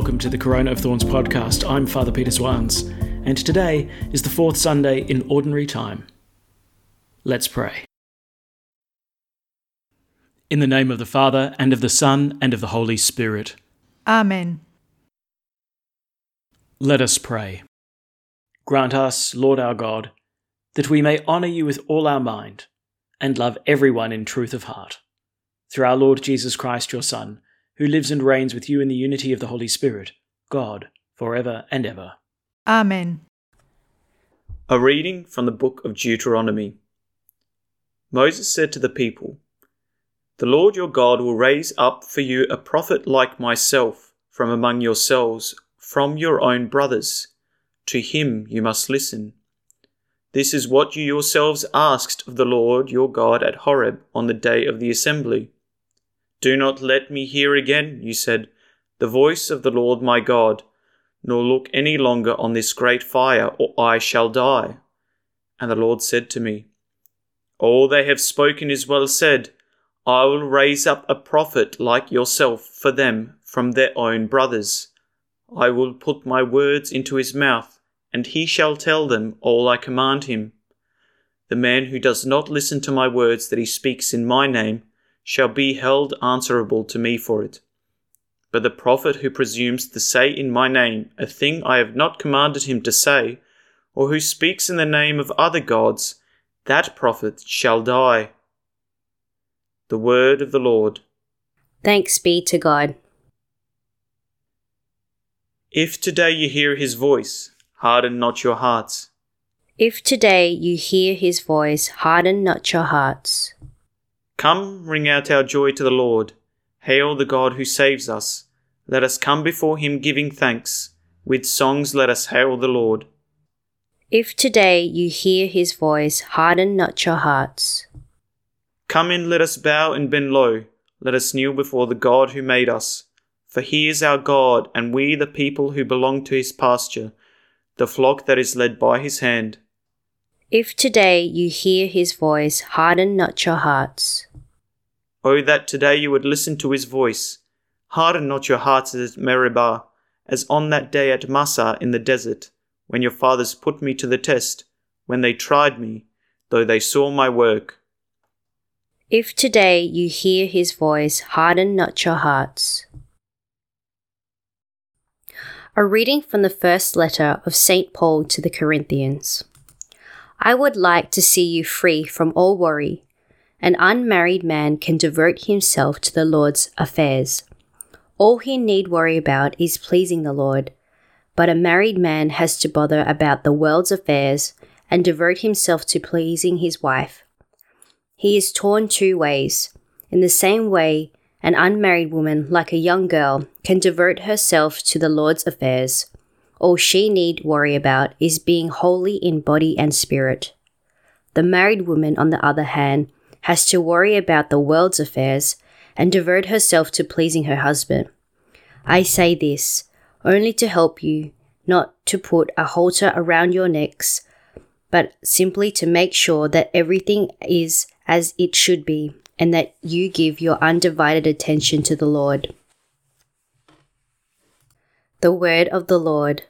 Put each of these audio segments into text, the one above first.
welcome to the Corona of Thorns podcast. I'm Father Peter Swans, and today is the fourth Sunday in Ordinary Time. Let's pray. In the name of the Father, and of the Son, and of the Holy Spirit. Amen. Let us pray. Grant us, Lord our God, that we may honour you with all our mind, and love everyone in truth of heart. Through our Lord Jesus Christ, your Son, who lives and reigns with you in the unity of the Holy Spirit, God, for ever and ever. Amen. A reading from the book of Deuteronomy. Moses said to the people, The Lord your God will raise up for you a prophet like myself from among yourselves, from your own brothers. To him you must listen. This is what you yourselves asked of the Lord your God at Horeb on the day of the assembly. Do not let me hear again, you said, the voice of the Lord my God, nor look any longer on this great fire, or I shall die. And the Lord said to me, All they have spoken is well said. I will raise up a prophet like yourself for them from their own brothers. I will put my words into his mouth, and he shall tell them all I command him. The man who does not listen to my words that he speaks in my name, shall be held answerable to me for it. But the prophet who presumes to say in my name a thing I have not commanded him to say, or who speaks in the name of other gods, that prophet shall die. The word of the Lord. Thanks be to God. If today you hear his voice, harden not your hearts. If today you hear his voice, harden not your hearts. Come, ring out our joy to the Lord. Hail the God who saves us. Let us come before him giving thanks. With songs let us hail the Lord. If today you hear his voice, harden not your hearts. Come in, let us bow and bend low. Let us kneel before the God who made us. For he is our God, and we the people who belong to his pasture, the flock that is led by his hand. If today you hear his voice, harden not your hearts. Oh, that today you would listen to his voice. Harden not your hearts at Meribah, as on that day at Massah in the desert, when your fathers put me to the test, when they tried me, though they saw my work. If today you hear his voice, harden not your hearts. A reading from the first letter of St. Paul to the Corinthians. I would like to see you free from all worry an unmarried man can devote himself to the Lord's affairs. All he need worry about is pleasing the Lord, but a married man has to bother about the world's affairs and devote himself to pleasing his wife. He is torn two ways. In the same way, an unmarried woman, like a young girl, can devote herself to the Lord's affairs. All she need worry about is being holy in body and spirit. The married woman, on the other hand, has to worry about the world's affairs and devote herself to pleasing her husband. I say this only to help you, not to put a halter around your necks, but simply to make sure that everything is as it should be and that you give your undivided attention to the Lord. The Word of the Lord.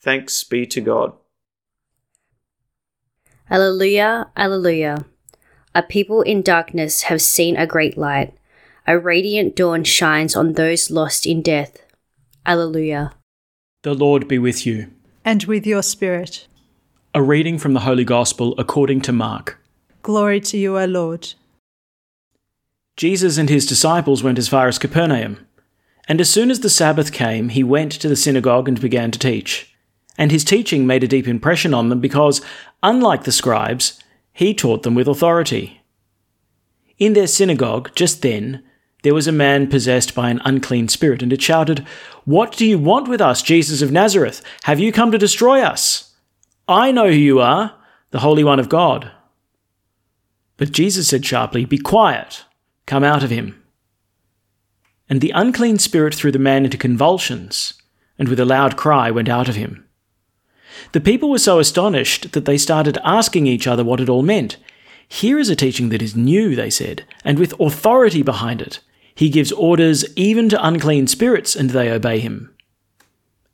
Thanks be to God. Alleluia, Alleluia. A people in darkness have seen a great light. A radiant dawn shines on those lost in death. Alleluia. The Lord be with you. And with your spirit. A reading from the Holy Gospel according to Mark. Glory to you, O Lord. Jesus and his disciples went as far as Capernaum. And as soon as the Sabbath came, he went to the synagogue and began to teach. And his teaching made a deep impression on them because, unlike the scribes, he taught them with authority. In their synagogue, just then, there was a man possessed by an unclean spirit, and it shouted, What do you want with us, Jesus of Nazareth? Have you come to destroy us? I know who you are, the Holy One of God. But Jesus said sharply, Be quiet, come out of him. And the unclean spirit threw the man into convulsions, and with a loud cry went out of him. The people were so astonished that they started asking each other what it all meant. Here is a teaching that is new, they said, and with authority behind it. He gives orders even to unclean spirits, and they obey him.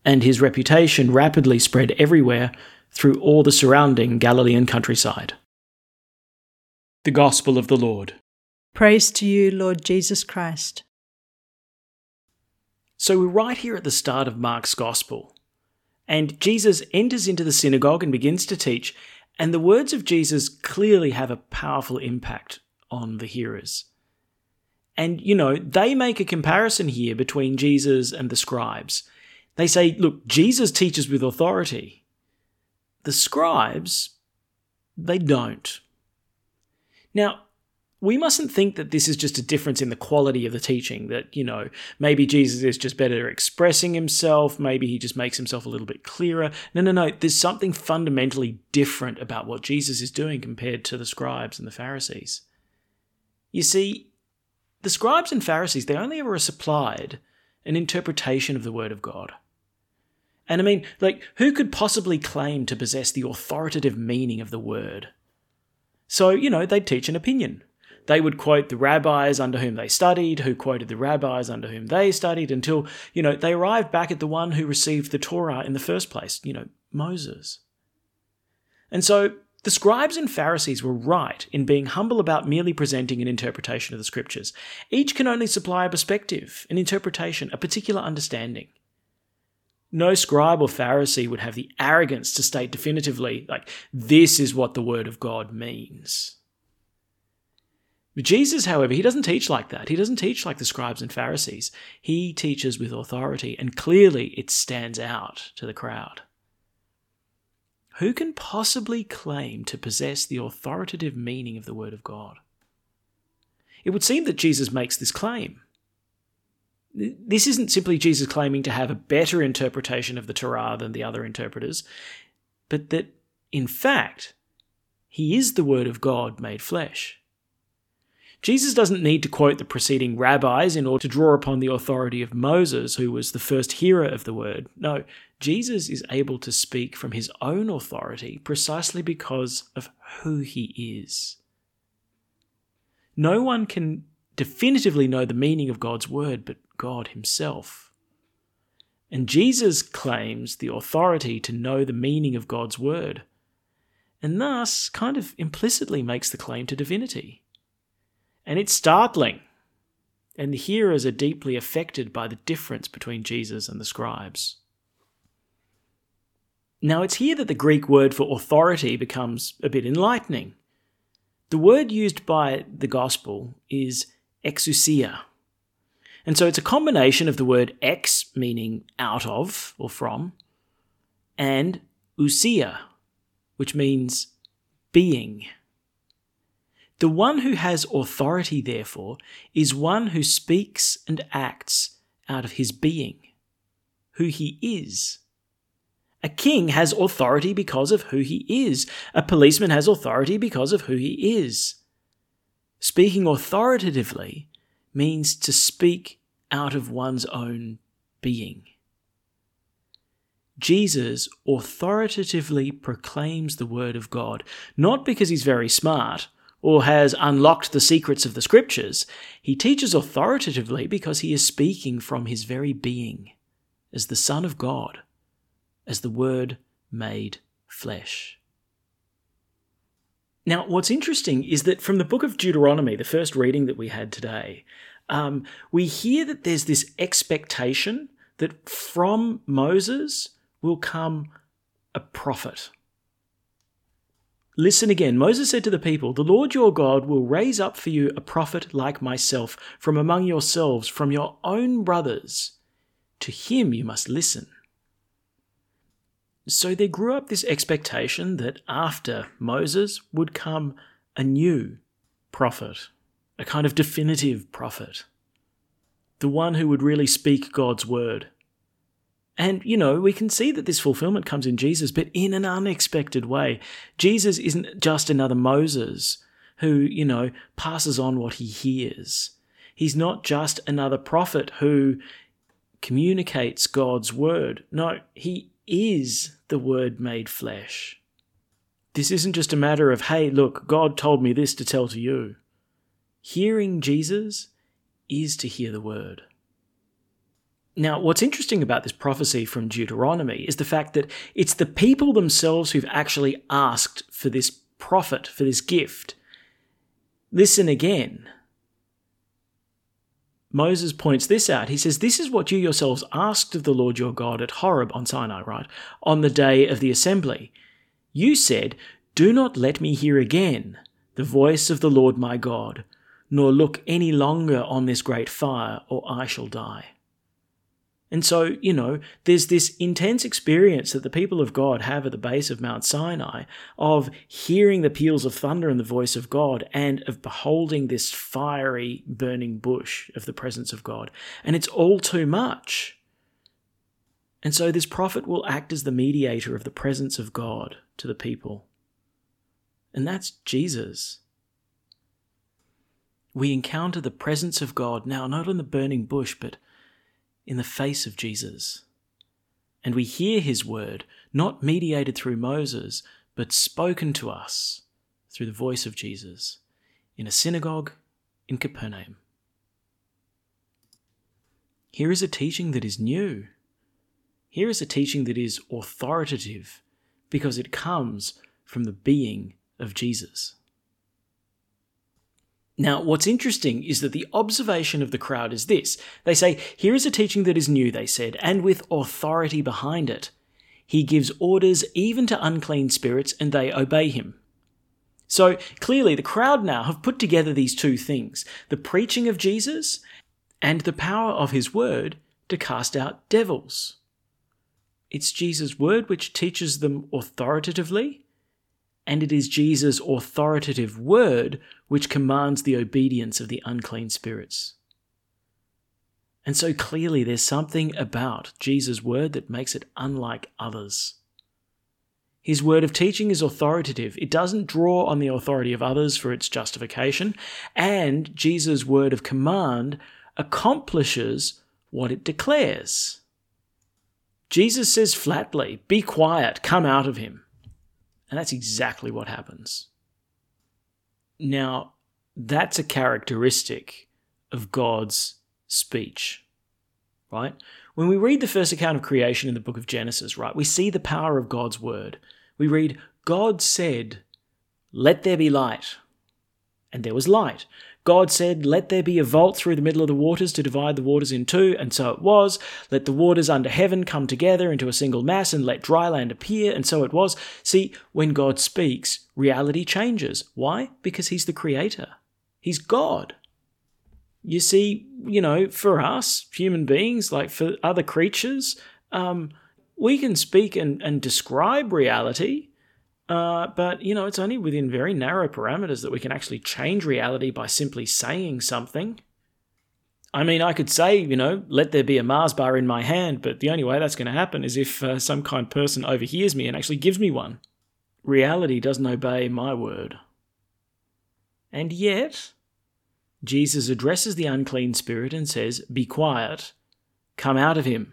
and his reputation rapidly spread everywhere through all the surrounding Galilean countryside. The Gospel of the Lord. Praise to you, Lord Jesus Christ. So we're right here at the start of Mark's Gospel. And Jesus enters into the synagogue and begins to teach, and the words of Jesus clearly have a powerful impact on the hearers. And, you know, they make a comparison here between Jesus and the scribes. They say, look, Jesus teaches with authority. The scribes, they don't. Now, we mustn't think that this is just a difference in the quality of the teaching, that, you know, maybe Jesus is just better expressing himself, maybe he just makes himself a little bit clearer. No, no, no. There's something fundamentally different about what Jesus is doing compared to the scribes and the Pharisees. You see, the scribes and Pharisees, they only ever supplied an interpretation of the Word of God. And I mean, like, who could possibly claim to possess the authoritative meaning of the Word? So, you know, they'd teach an opinion. They would quote the rabbis under whom they studied, who quoted the rabbis under whom they studied, until, you know, they arrived back at the one who received the Torah in the first place, you know, Moses. And so the scribes and Pharisees were right in being humble about merely presenting an interpretation of the scriptures. Each can only supply a perspective, an interpretation, a particular understanding. No scribe or Pharisee would have the arrogance to state definitively, like, this is what the word of God means. Jesus, however, he doesn't teach like that. He doesn't teach like the scribes and Pharisees. He teaches with authority, and clearly it stands out to the crowd. Who can possibly claim to possess the authoritative meaning of the Word of God? It would seem that Jesus makes this claim. This isn't simply Jesus claiming to have a better interpretation of the Torah than the other interpreters, but that, in fact, he is the Word of God made flesh. Jesus doesn't need to quote the preceding rabbis in order to draw upon the authority of Moses, who was the first hearer of the word. No, Jesus is able to speak from his own authority precisely because of who he is. No one can definitively know the meaning of God's word but God himself. And Jesus claims the authority to know the meaning of God's word, and thus kind of implicitly makes the claim to divinity. And it's startling. And the hearers are deeply affected by the difference between Jesus and the scribes. Now, it's here that the Greek word for authority becomes a bit enlightening. The word used by the gospel is exousia. And so it's a combination of the word ex, meaning out of or from, and ousia, which means being. The one who has authority, therefore, is one who speaks and acts out of his being, who he is. A king has authority because of who he is. A policeman has authority because of who he is. Speaking authoritatively means to speak out of one's own being. Jesus authoritatively proclaims the Word of God, not because he's very smart or has unlocked the secrets of the Scriptures. He teaches authoritatively because he is speaking from his very being as the Son of God as the Word made flesh. Now, what's interesting is that from the book of Deuteronomy, the first reading that we had today, um, we hear that there's this expectation that from Moses will come a prophet. Listen again. Moses said to the people, The Lord your God will raise up for you a prophet like myself from among yourselves, from your own brothers. To him you must listen. So there grew up this expectation that after Moses would come a new prophet, a kind of definitive prophet, the one who would really speak God's word. And, you know, we can see that this fulfillment comes in Jesus, but in an unexpected way. Jesus isn't just another Moses who, you know, passes on what he hears. He's not just another prophet who communicates God's word. No, he is the Word made flesh. This isn't just a matter of, hey, look, God told me this to tell to you. Hearing Jesus is to hear the Word. Now, what's interesting about this prophecy from Deuteronomy is the fact that it's the people themselves who've actually asked for this prophet, for this gift. Listen again. Moses points this out. He says, This is what you yourselves asked of the Lord your God at Horeb on Sinai, right? On the day of the assembly. You said, Do not let me hear again the voice of the Lord my God, nor look any longer on this great fire, or I shall die. And so, you know, there's this intense experience that the people of God have at the base of Mount Sinai of hearing the peals of thunder and the voice of God and of beholding this fiery, burning bush of the presence of God. And it's all too much. And so this prophet will act as the mediator of the presence of God to the people. And that's Jesus. We encounter the presence of God now, not in the burning bush, but in the face of Jesus. And we hear his word, not mediated through Moses, but spoken to us through the voice of Jesus in a synagogue in Capernaum. Here is a teaching that is new. Here is a teaching that is authoritative because it comes from the being of Jesus. Now, what's interesting is that the observation of the crowd is this. They say, Here is a teaching that is new, they said, and with authority behind it. He gives orders even to unclean spirits, and they obey him. So clearly, the crowd now have put together these two things the preaching of Jesus and the power of his word to cast out devils. It's Jesus' word which teaches them authoritatively, and it is Jesus' authoritative word which commands the obedience of the unclean spirits. And so clearly, there's something about Jesus' word that makes it unlike others. His word of teaching is authoritative. It doesn't draw on the authority of others for its justification, and Jesus' word of command accomplishes what it declares. Jesus says flatly, Be quiet, come out of him. And that's exactly what happens. Now, that's a characteristic of God's speech, right? When we read the first account of creation in the book of Genesis, right, we see the power of God's word. We read, God said, Let there be light. And there was light. God said, Let there be a vault through the middle of the waters to divide the waters in two, and so it was. Let the waters under heaven come together into a single mass, and let dry land appear, and so it was. See, when God speaks, reality changes. Why? Because He's the Creator, He's God. You see, you know, for us, human beings, like for other creatures, um, we can speak and, and describe reality, uh, but, you know, it's only within very narrow parameters that we can actually change reality by simply saying something. I mean, I could say, you know, let there be a Mars bar in my hand, but the only way that's going to happen is if uh, some kind person overhears me and actually gives me one. Reality doesn't obey my word. And yet, Jesus addresses the unclean spirit and says, Be quiet, come out of him.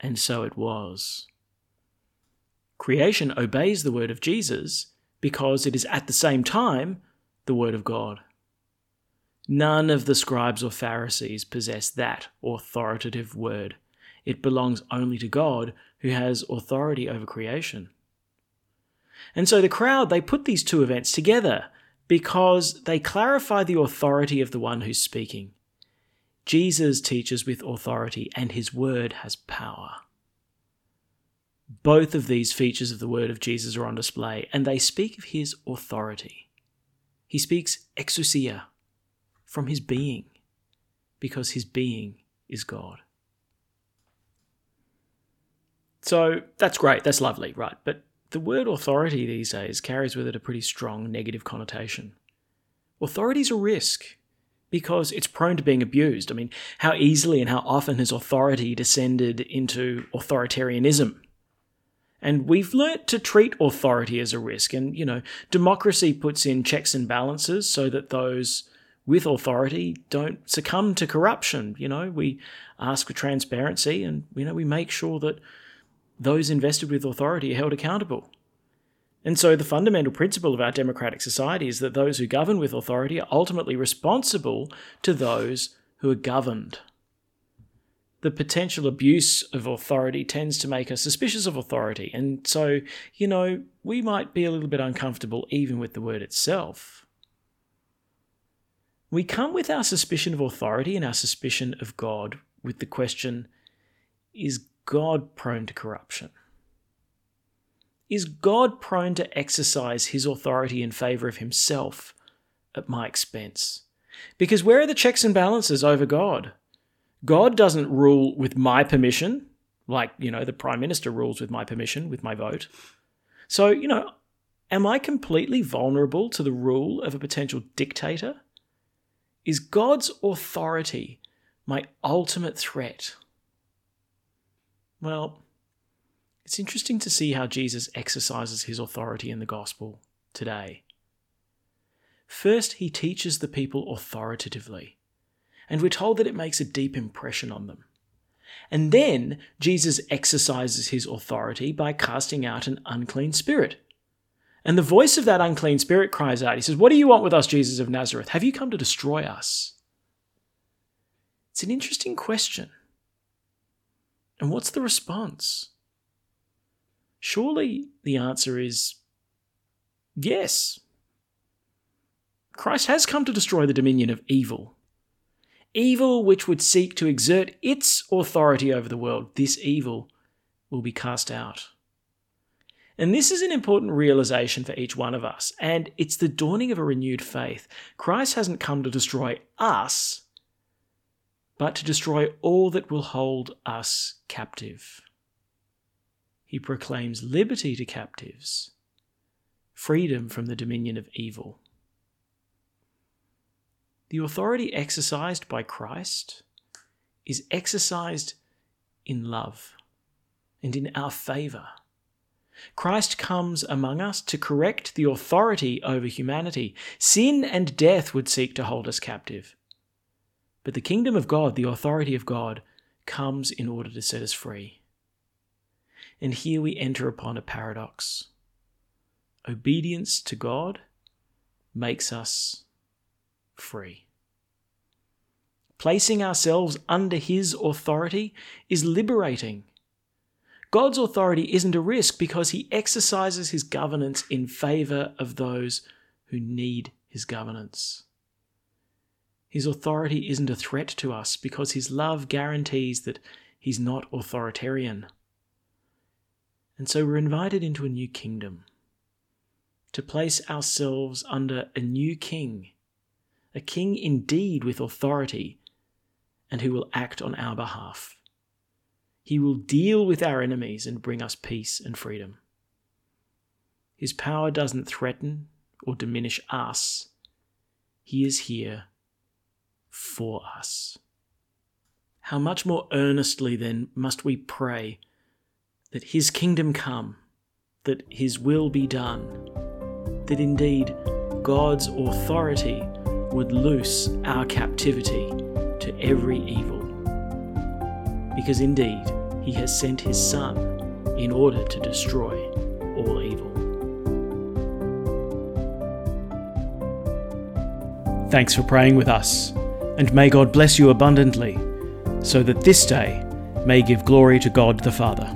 And so it was. Creation obeys the word of Jesus because it is at the same time the word of God. None of the scribes or Pharisees possess that authoritative word. It belongs only to God who has authority over creation. And so the crowd, they put these two events together because they clarify the authority of the one who's speaking. Jesus teaches with authority and his word has power. Both of these features of the word of Jesus are on display, and they speak of his authority. He speaks exousia, from his being, because his being is God. So that's great, that's lovely, right? But the word authority these days carries with it a pretty strong negative connotation. Authority is a risk because it's prone to being abused. I mean, how easily and how often has authority descended into authoritarianism? And we've learnt to treat authority as a risk. And, you know, democracy puts in checks and balances so that those with authority don't succumb to corruption. You know, we ask for transparency and, you know, we make sure that those invested with authority are held accountable. And so the fundamental principle of our democratic society is that those who govern with authority are ultimately responsible to those who are governed. The potential abuse of authority tends to make us suspicious of authority. And so, you know, we might be a little bit uncomfortable even with the word itself. We come with our suspicion of authority and our suspicion of God with the question is God prone to corruption? Is God prone to exercise his authority in favour of himself at my expense? Because where are the checks and balances over God? God doesn't rule with my permission, like, you know, the Prime Minister rules with my permission, with my vote. So, you know, am I completely vulnerable to the rule of a potential dictator? Is God's authority my ultimate threat? Well, it's interesting to see how Jesus exercises his authority in the gospel today. First, he teaches the people authoritatively and we're told that it makes a deep impression on them. And then Jesus exercises his authority by casting out an unclean spirit. And the voice of that unclean spirit cries out, He says, What do you want with us, Jesus of Nazareth? Have you come to destroy us? It's an interesting question. And what's the response? Surely the answer is yes. Christ has come to destroy the dominion of evil evil which would seek to exert its authority over the world, this evil will be cast out. And this is an important realization for each one of us, and it's the dawning of a renewed faith. Christ hasn't come to destroy us, but to destroy all that will hold us captive. He proclaims liberty to captives, freedom from the dominion of evil. The authority exercised by Christ is exercised in love and in our favour. Christ comes among us to correct the authority over humanity. Sin and death would seek to hold us captive. But the kingdom of God, the authority of God, comes in order to set us free. And here we enter upon a paradox. Obedience to God makes us free. Placing ourselves under His authority is liberating. God's authority isn't a risk because He exercises His governance in favour of those who need His governance. His authority isn't a threat to us because His love guarantees that He's not authoritarian. And so we're invited into a new kingdom, to place ourselves under a new king a king indeed with authority, and who will act on our behalf. He will deal with our enemies and bring us peace and freedom. His power doesn't threaten or diminish us, He is here for us. How much more earnestly then must we pray that His kingdom come, that His will be done, that indeed God's authority would loose our captivity to every evil. Because indeed, he has sent his Son in order to destroy all evil. Thanks for praying with us, and may God bless you abundantly, so that this day may give glory to God the Father.